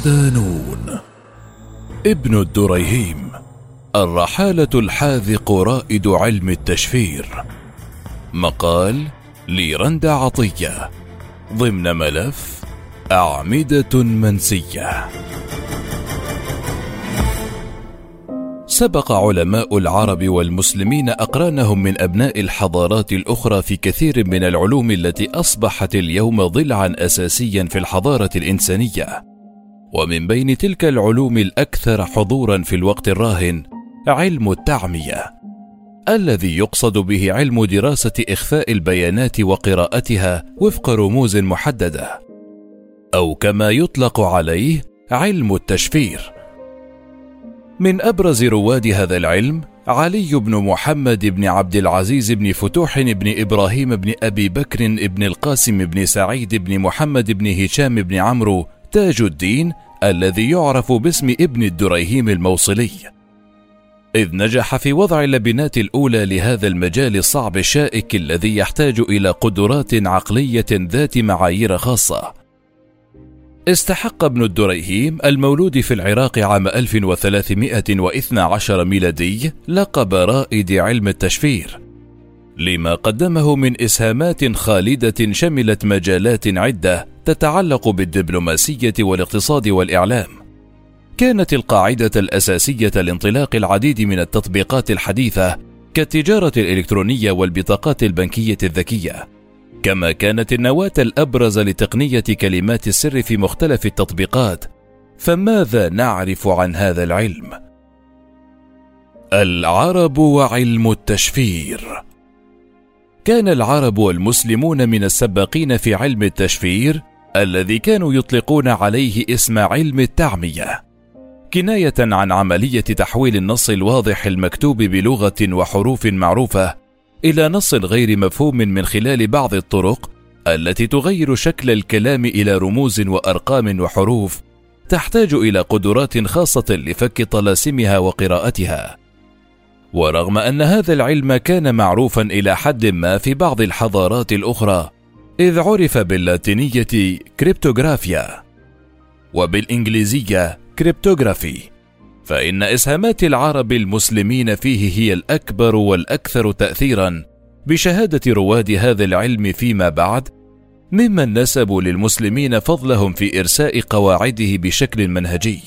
صدانون ابن الدريهيم الرحالة الحاذق رائد علم التشفير. مقال لرندا عطية ضمن ملف أعمدة منسية. سبق علماء العرب والمسلمين أقرانهم من أبناء الحضارات الأخرى في كثير من العلوم التي أصبحت اليوم ضلعا اساسيا في الحضارة الإنسانية. ومن بين تلك العلوم الأكثر حضورا في الوقت الراهن علم التعمية الذي يقصد به علم دراسة إخفاء البيانات وقراءتها وفق رموز محددة أو كما يطلق عليه علم التشفير. من أبرز رواد هذا العلم علي بن محمد بن عبد العزيز بن فتوح بن إبراهيم بن أبي بكر بن القاسم بن سعيد بن محمد بن هشام بن عمرو تاج الدين الذي يعرف باسم ابن الدريهيم الموصلي إذ نجح في وضع اللبنات الأولى لهذا المجال الصعب الشائك الذي يحتاج إلى قدرات عقلية ذات معايير خاصة. استحق ابن الدريهيم المولود في العراق عام 1312 ميلادي لقب رائد علم التشفير لما قدمه من إسهامات خالدة شملت مجالات عدة تتعلق بالدبلوماسية والاقتصاد والإعلام. كانت القاعدة الأساسية لانطلاق العديد من التطبيقات الحديثة كالتجارة الإلكترونية والبطاقات البنكية الذكية. كما كانت النواة الأبرز لتقنية كلمات السر في مختلف التطبيقات. فماذا نعرف عن هذا العلم؟ العرب وعلم التشفير. كان العرب والمسلمون من السباقين في علم التشفير الذي كانوا يطلقون عليه اسم علم التعمية. كناية عن عملية تحويل النص الواضح المكتوب بلغة وحروف معروفة إلى نص غير مفهوم من خلال بعض الطرق التي تغير شكل الكلام إلى رموز وأرقام وحروف تحتاج إلى قدرات خاصة لفك طلاسمها وقراءتها. ورغم أن هذا العلم كان معروفا إلى حد ما في بعض الحضارات الأخرى إذ عرف باللاتينية cryptographia وبالإنجليزية cryptography فإن إسهامات العرب المسلمين فيه هي الأكبر والأكثر تاثيرا بشهادة رواد هذا العلم فيما بعد ممن نسبوا للمسلمين فضلهم في إرساء قواعده بشكل منهجي.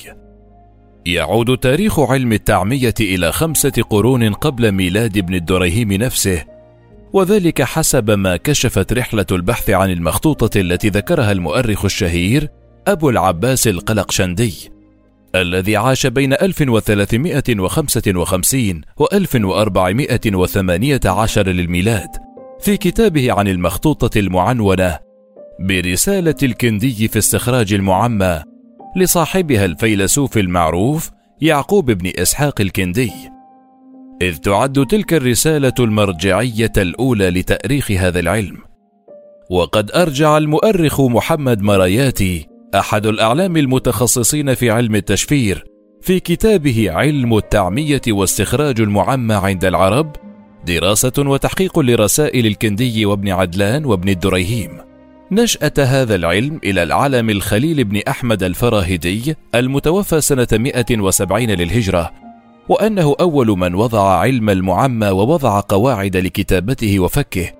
يعود تاريخ علم التعمية إلى خمسة قرون قبل ميلاد ابن الدريهم نفسه وذلك حسب ما كشفت رحلة البحث عن المخطوطة التي ذكرها المؤرخ الشهير أبو العباس القلقشندي الذي عاش بين 1355 و 1418 للميلاد في كتابه عن المخطوطة المعنونة برسالة الكندي في استخراج المعمى لصاحبها الفيلسوف المعروف يعقوب بن إسحاق الكندي. إذ تعد تلك الرسالة المرجعية الأولى لتأريخ هذا العلم. وقد أرجع المؤرخ محمد مراياتي أحد الأعلام المتخصصين في علم التشفير في كتابه علم التعمية واستخراج المعمى عند العرب دراسة وتحقيق لرسائل الكندي وابن عدلان وابن الدريهيم. نشأة هذا العلم إلى العالم الخليل بن أحمد الفراهيدي المتوفى سنة 170 للهجرة وأنه أول من وضع علم المعمى ووضع قواعد لكتابته وفكه.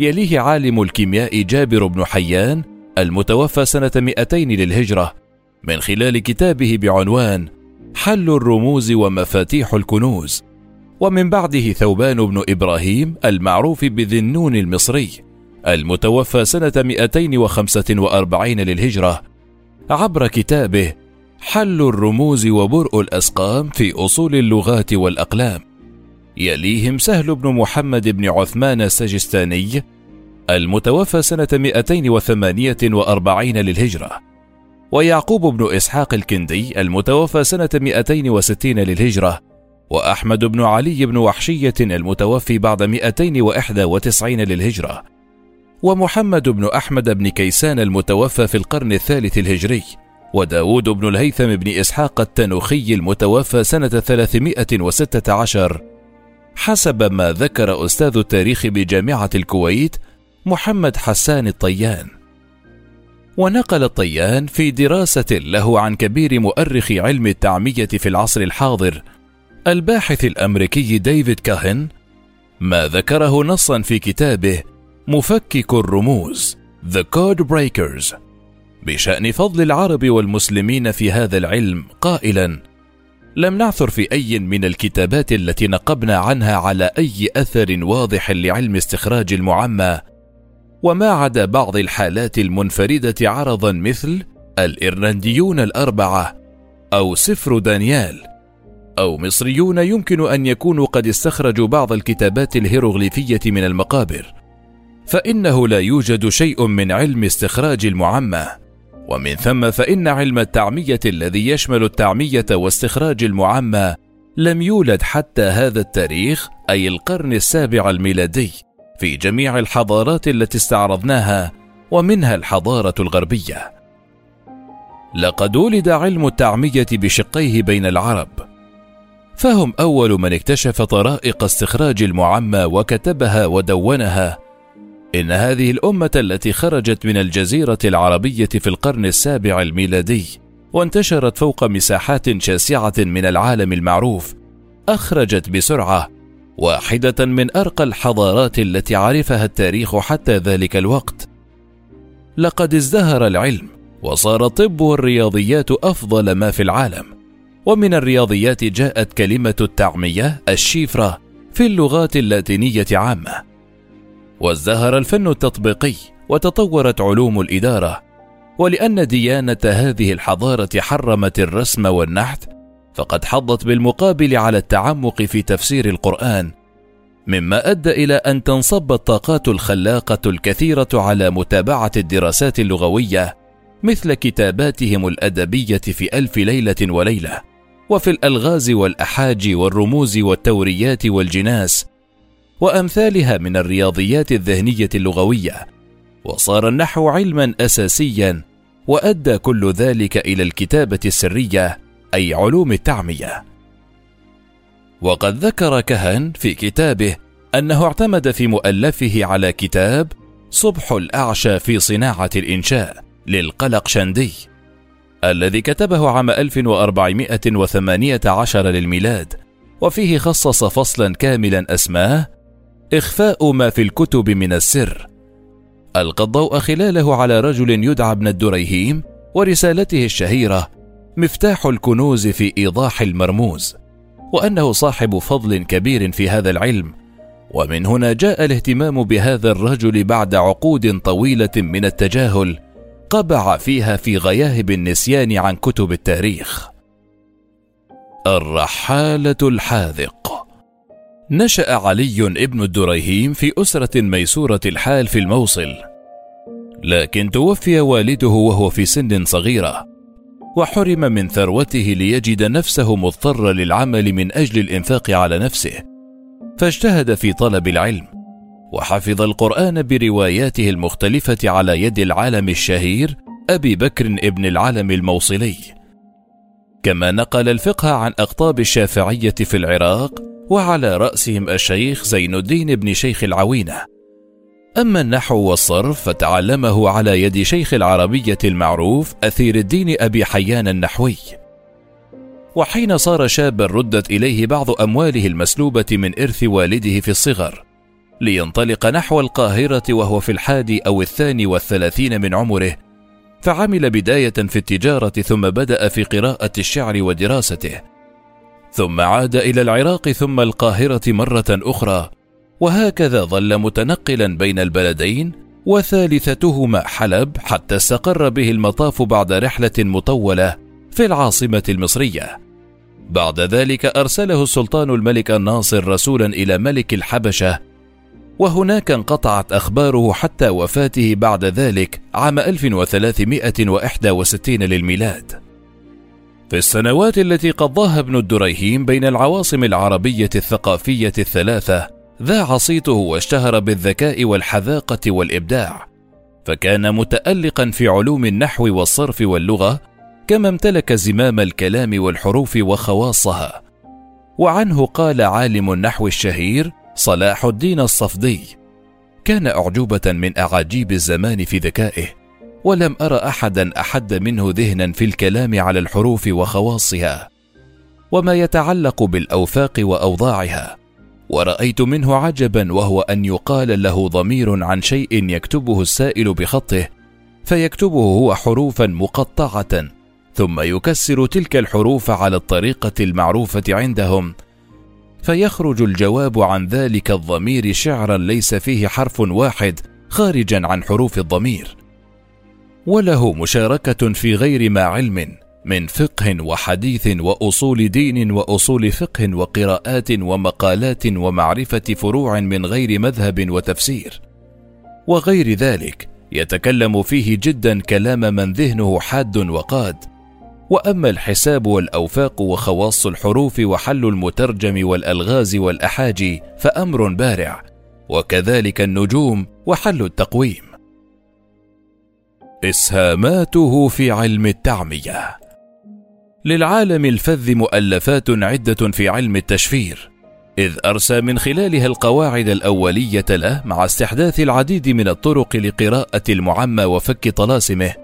يليه عالم الكيمياء جابر بن حيان المتوفى سنة 200 للهجرة. من خلال كتابه بعنوان حل الرموز ومفاتيح الكنوز. ومن بعده ثوبان بن إبراهيم المعروف بذنون المصري المتوفى سنة 245 للهجرة. عبر كتابه حل الرموز وبرء الأسقام في أصول اللغات والأقلام. يليهم سهل بن محمد بن عثمان السجستاني المتوفى سنة 248 للهجرة ويعقوب بن إسحاق الكندي المتوفى سنة 260 للهجرة وأحمد بن علي بن وحشية المتوفي بعد 291 للهجرة ومحمد بن أحمد بن كيسان المتوفى في القرن الثالث الهجري. وداود بن الهيثم بن إسحاق التنوخي المتوفى سنة 316 حسب ما ذكر أستاذ التاريخ بجامعة الكويت محمد حسان الطيان. ونقل الطيان في دراسة له عن كبير مؤرخ علم التعمية في العصر الحاضر الباحث الأمريكي ديفيد كاهن ما ذكره نصا في كتابه مفكك الرموز The Code Breakers بشأن فضل العرب والمسلمين في هذا العلم قائلا لم نعثر في أي من الكتابات التي نقبنا عنها على أي أثر واضح لعلم استخراج المعمى وما عدا بعض الحالات المنفردة عرضا مثل الإرلنديون الأربعة أو سفر دانيال أو مصريون يمكن أن يكونوا قد استخرجوا بعض الكتابات الهيروغليفية من المقابر فإنه لا يوجد شيء من علم استخراج المعمى. ومن ثم فإن علم التعمية الذي يشمل التعمية واستخراج المعمى لم يولد حتى هذا التاريخ أي القرن السابع الميلادي في جميع الحضارات التي استعرضناها ومنها الحضارة الغربية. لقد ولد علم التعمية بشقيه بين العرب، فهم أول من اكتشف طرائق استخراج المعمى وكتبها ودونها إن هذه الأمة التي خرجت من الجزيرة العربية في القرن السابع الميلادي وانتشرت فوق مساحات شاسعة من العالم المعروف أخرجت بسرعة واحدة من أرقى الحضارات التي عرفها التاريخ حتى ذلك الوقت. لقد ازدهر العلم وصار الطب والرياضيات أفضل ما في العالم. ومن الرياضيات جاءت كلمة التعمية الشيفرة في اللغات اللاتينية عامة. وازدهر الفن التطبيقي وتطورت علوم الإدارة ولأن ديانة هذه الحضارة حرمت الرسم والنحت فقد حضت بالمقابل على التعمق في تفسير القرآن مما أدى إلى أن تنصب الطاقات الخلاقة الكثيرة على متابعة الدراسات اللغوية مثل كتاباتهم الأدبية في ألف ليلة وليلة وفي الألغاز والأحاج والرموز والتوريات والجناس وأمثالها من الرياضيات الذهنية اللغوية وصار النحو علما أساسيا وأدى كل ذلك إلى الكتابة السرية أي علوم التعمية. وقد ذكر كهن في كتابه أنه اعتمد في مؤلفه على كتاب صبح الأعشى في صناعة الإنشاء للقلق شندي الذي كتبه عام 1418 للميلاد وفيه خصص فصلا كاملا أسماه إخفاء ما في الكتب من السر. ألقى الضوء خلاله على رجل يدعى ابن الدريهيم ورسالته الشهيرة مفتاح الكنوز في إيضاح المرموز وأنه صاحب فضل كبير في هذا العلم. ومن هنا جاء الاهتمام بهذا الرجل بعد عقود طويلة من التجاهل قبع فيها في غياهب النسيان عن كتب التاريخ. الرحالة الحاذق. نشأ علي ابن الدريهيم في أسرة ميسورة الحال في الموصل. لكن توفي والده وهو في سن صغيرة وحرم من ثروته ليجد نفسه مضطرا للعمل من أجل الإنفاق على نفسه. فاجتهد في طلب العلم وحفظ القرآن برواياته المختلفة على يد العالم الشهير أبي بكر ابن العلم الموصلي. كما نقل الفقه عن أقطاب الشافعية في العراق وعلى رأسهم الشيخ زين الدين بن شيخ العوينة أما النحو والصرف فتعلمه على يد شيخ العربية المعروف أثير الدين أبي حيان النحوي. وحين صار شابا ردت إليه بعض أمواله المسلوبة من إرث والده في الصغر، لينطلق نحو القاهرة وهو في الحادي أو الثاني والثلاثين من عمره، فعمل بداية في التجارة ثم بدأ في قراءة الشعر ودراسته، ثم عاد إلى العراق ثم القاهرة مرة أخرى، وهكذا ظل متنقلا بين البلدين وثالثتهما حلب حتى استقر به المطاف بعد رحلة مطولة في العاصمة المصرية بعد ذلك أرسله السلطان الملك الناصر رسولا إلى ملك الحبشة وهناك انقطعت أخباره حتى وفاته بعد ذلك عام 1361 للميلاد. في السنوات التي قضاها ابن الدريهيم بين العواصم العربية الثقافية الثلاثة ذاع صيته واشتهر بالذكاء والحذاقة والإبداع. فكان متالقا في علوم النحو والصرف واللغة كما امتلك زمام الكلام والحروف وخواصها. وعنه قال عالم النحو الشهير صلاح الدين الصفدي كان أعجوبة من أعاجيب الزمان في ذكائه ولم أرى أحدا أحد منه ذهنا في الكلام على الحروف وخواصها وما يتعلق بالاوفاق وأوضاعها ورأيت منه عجبا وهو أن يقال له ضمير عن شيء يكتبه السائل بخطه فيكتبه هو حروفا مقطعة ثم يكسر تلك الحروف على الطريقة المعروفة عندهم فيخرج الجواب عن ذلك الضمير شعرا ليس فيه حرف واحد خارجا عن حروف الضمير. وله مشاركة في غير ما علم من فقه وحديث وأصول دين وأصول فقه وقراءات ومقالات ومعرفة فروع من غير مذهب وتفسير. وغير ذلك يتكلم فيه جدا كلام من ذهنه حاد وقاد. وأما الحساب والأوفاق وخواص الحروف وحل المترجم والألغاز والأحاجي فأمر بارع. وكذلك النجوم وحل التقويم. إسهاماته في علم التعمية. للعالم الفذ مؤلفات عدة في علم التشفير إذ أرسى من خلالها القواعد الأولية له مع استحداث العديد من الطرق لقراءة المعمى وفك طلاسمه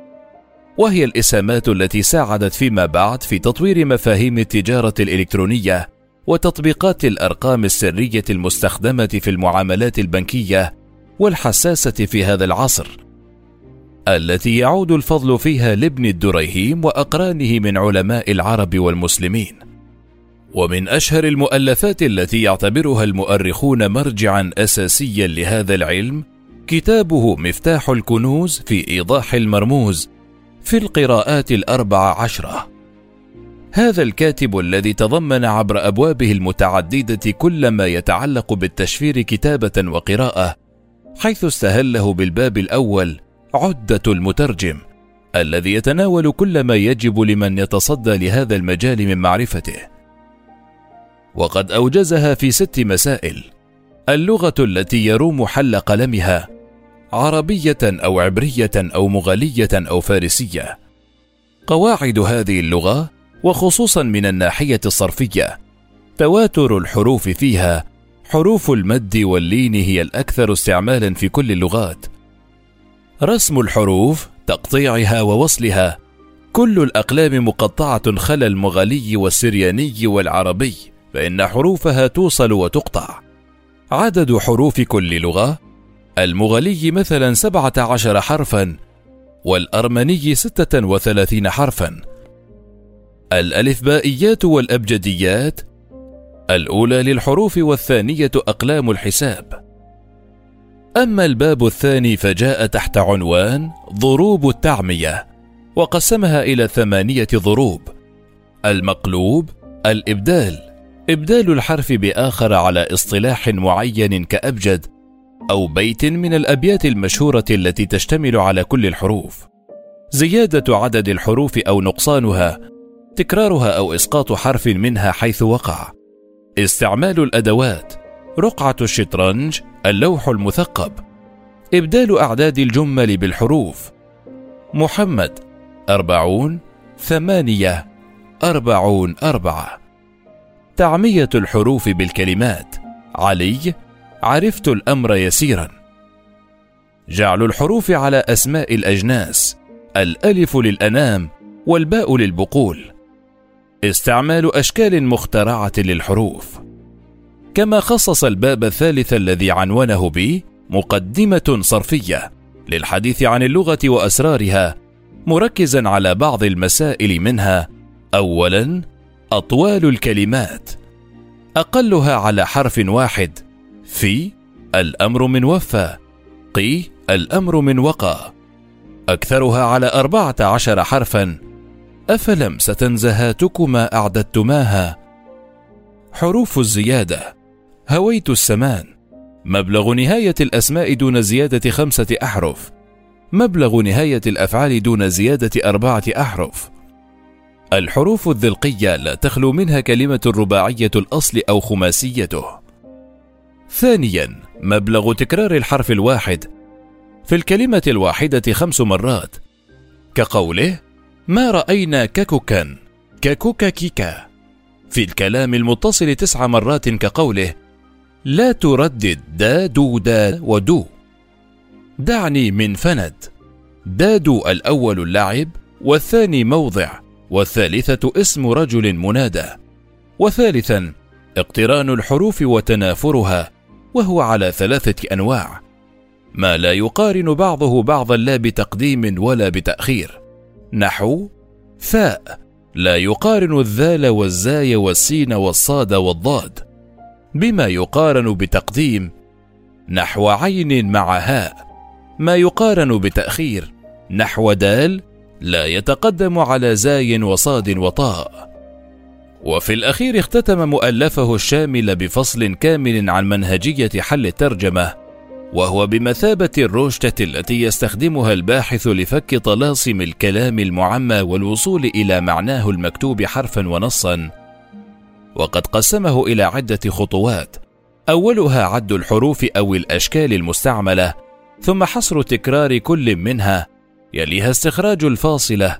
وهي الإسهامات التي ساعدت فيما بعد في تطوير مفاهيم التجارة الإلكترونية وتطبيقات الأرقام السرية المستخدمة في المعاملات البنكية والحساسة في هذا العصر. التي يعود الفضل فيها لابن الدريهيم وأقرانه من علماء العرب والمسلمين. ومن أشهر المؤلفات التي يعتبرها المؤرخون مرجعا اساسيا لهذا العلم كتابه مفتاح الكنوز في إيضاح المرموز في القراءات الأربع عشرة. هذا الكاتب الذي تضمن عبر أبوابه المتعددة كل ما يتعلق بالتشفير كتابة وقراءة حيث استهله بالباب الأول عدة المترجم الذي يتناول كل ما يجب لمن يتصدى لهذا المجال من معرفته. وقد أوجزها في ست مسائل. اللغة التي يروم حل قلمها عربية أو عبرية أو مغالية أو فارسية. قواعد هذه اللغة وخصوصا من الناحية الصرفية تواتر الحروف فيها حروف المد واللين هي الأكثر استعمالا في كل اللغات. رسم الحروف تقطيعها ووصلها. كل الأقلام مقطعة خلا المغالي والسرياني والعربي فإن حروفها توصل وتقطع. عدد حروف كل لغة. المغالي مثلا سبعة عشر حرفا والأرمني ستة وثلاثين حرفا. الألفبائيات والأبجديات. الأولى للحروف والثانية أقلام الحساب. أما الباب الثاني فجاء تحت عنوان ضروب التعمية وقسمها إلى ثمانية ضروب. المقلوب الإبدال إبدال الحرف بآخر على اصطلاح معين كأبجد أو بيت من الأبيات المشهورة التي تشتمل على كل الحروف. زيادة عدد الحروف أو نقصانها تكرارها أو إسقاط حرف منها حيث وقع. استعمال الأدوات رقعة الشطرنج اللوح المثقب. إبدال أعداد الجمل بالحروف. محمد أربعون ثمانية أربعون أربعة. تعمية الحروف بالكلمات. علي عرفت الأمر يسيرا. جعل الحروف على أسماء الأجناس. الألف للأنام والباء للبقول. استعمال أشكال مخترعة للحروف. كما خصص الباب الثالث الذي عنونه ب مقدمة صرفية للحديث عن اللغة وأسرارها مركزا على بعض المسائل منها أولا أطوال الكلمات أقلها على حرف واحد في الأمر من وفى قي الأمر من وقى أكثرها على أربعة عشر حرفا أفلم ستنزهاتكما أعددتماها حروف الزيادة هويت السمان. مبلغ نهاية الأسماء دون زيادة خمسة أحرف. مبلغ نهاية الأفعال دون زيادة أربعة أحرف. الحروف الذلقية لا تخلو منها كلمة رباعية الأصل أو خماسيته. ثانيا مبلغ تكرار الحرف الواحد. في الكلمة الواحدة خمس مرات. كقوله ما رأينا كككا؟ ككككيكا. في الكلام المتصل تسع مرات كقوله لا تردد دا دو دا ودو. دعني من فند. داد الأول اللعب والثاني موضع والثالثة اسم رجل منادى. وثالثا اقتران الحروف وتنافرها وهو على ثلاثة أنواع. ما لا يقارن بعضه بعضا لا بتقديم ولا بتأخير. نحو ثاء لا يقارن الذال والزاي والسين والصاد والضاد. بما يقارن بتقديم نحو عين مع هاء. ما يقارن بتأخير نحو دال لا يتقدم على زاي وصاد وطاء. وفي الأخير اختتم مؤلفه الشامل بفصل كامل عن منهجية حل الترجمة وهو بمثابة الروشتة التي يستخدمها الباحث لفك طلاسم الكلام المعمى والوصول إلى معناه المكتوب حرفا ونصا. وقد قسمه إلى عدة خطوات. أولها عد الحروف أو الأشكال المستعملة ثم حصر تكرار كل منها يليها استخراج الفاصلة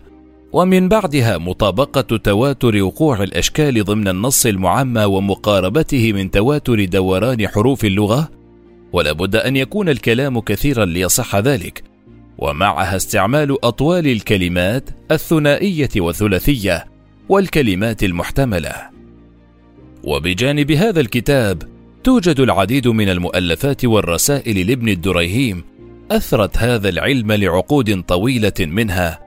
ومن بعدها مطابقة تواتر وقوع الأشكال ضمن النص المعمى ومقاربته من تواتر دوران حروف اللغة ولا بد أن يكون الكلام كثيرا ليصح ذلك. ومعها استعمال أطوال الكلمات الثنائية والثلاثية والكلمات المحتملة. وبجانب هذا الكتاب توجد العديد من المؤلفات والرسائل لابن الدريهيم أثرت هذا العلم لعقود طويلة منها.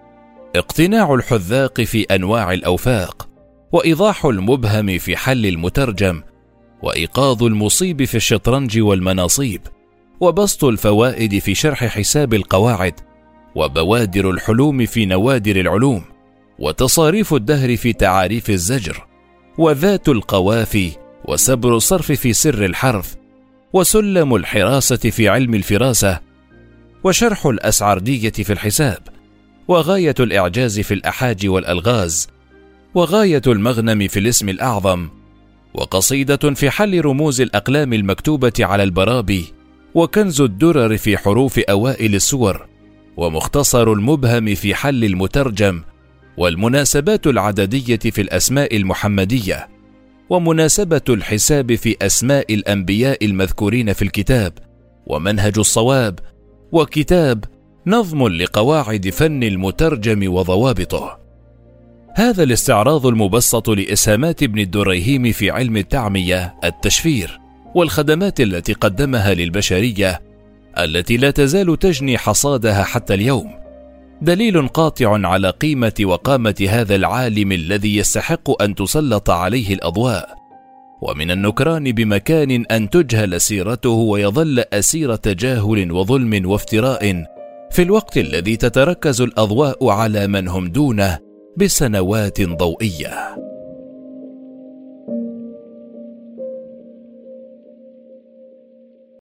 اقتناع الحذاق في أنواع الأوفاق وإيضاح المبهم في حل المترجم وإيقاظ المصيب في الشطرنج والمناصيب وبسط الفوائد في شرح حساب القواعد وبوادر الحلوم في نوادر العلوم وتصاريف الدهر في تعاريف الزجر. وذات القوافي وسبر الصرف في سر الحرف وسلم الحراسة في علم الفراسة وشرح الاسعرديه في الحساب وغاية الإعجاز في الأحاج والألغاز وغاية المغنم في الاسم الأعظم وقصيدة في حل رموز الأقلام المكتوبة على البرابي وكنز الدرر في حروف أوائل السور ومختصر المبهم في حل المترجم والمناسبات العددية في الأسماء المحمدية ومناسبة الحساب في أسماء الأنبياء المذكورين في الكتاب ومنهج الصواب وكتاب نظم لقواعد فن المترجم وضوابطه. هذا الاستعراض المبسط لإسهامات ابن الدريهيم في علم التعمية التشفير والخدمات التي قدمها للبشرية التي لا تزال تجني حصادها حتى اليوم. دليل قاطع على قيمة وقامة هذا العالم الذي يستحق أن تسلط عليه الأضواء. ومن النكران بمكان أن تجهل سيرته ويظل أسير تجاهل وظلم وافتراء. في الوقت الذي تتركز الأضواء على من هم دونه بسنوات ضوئية.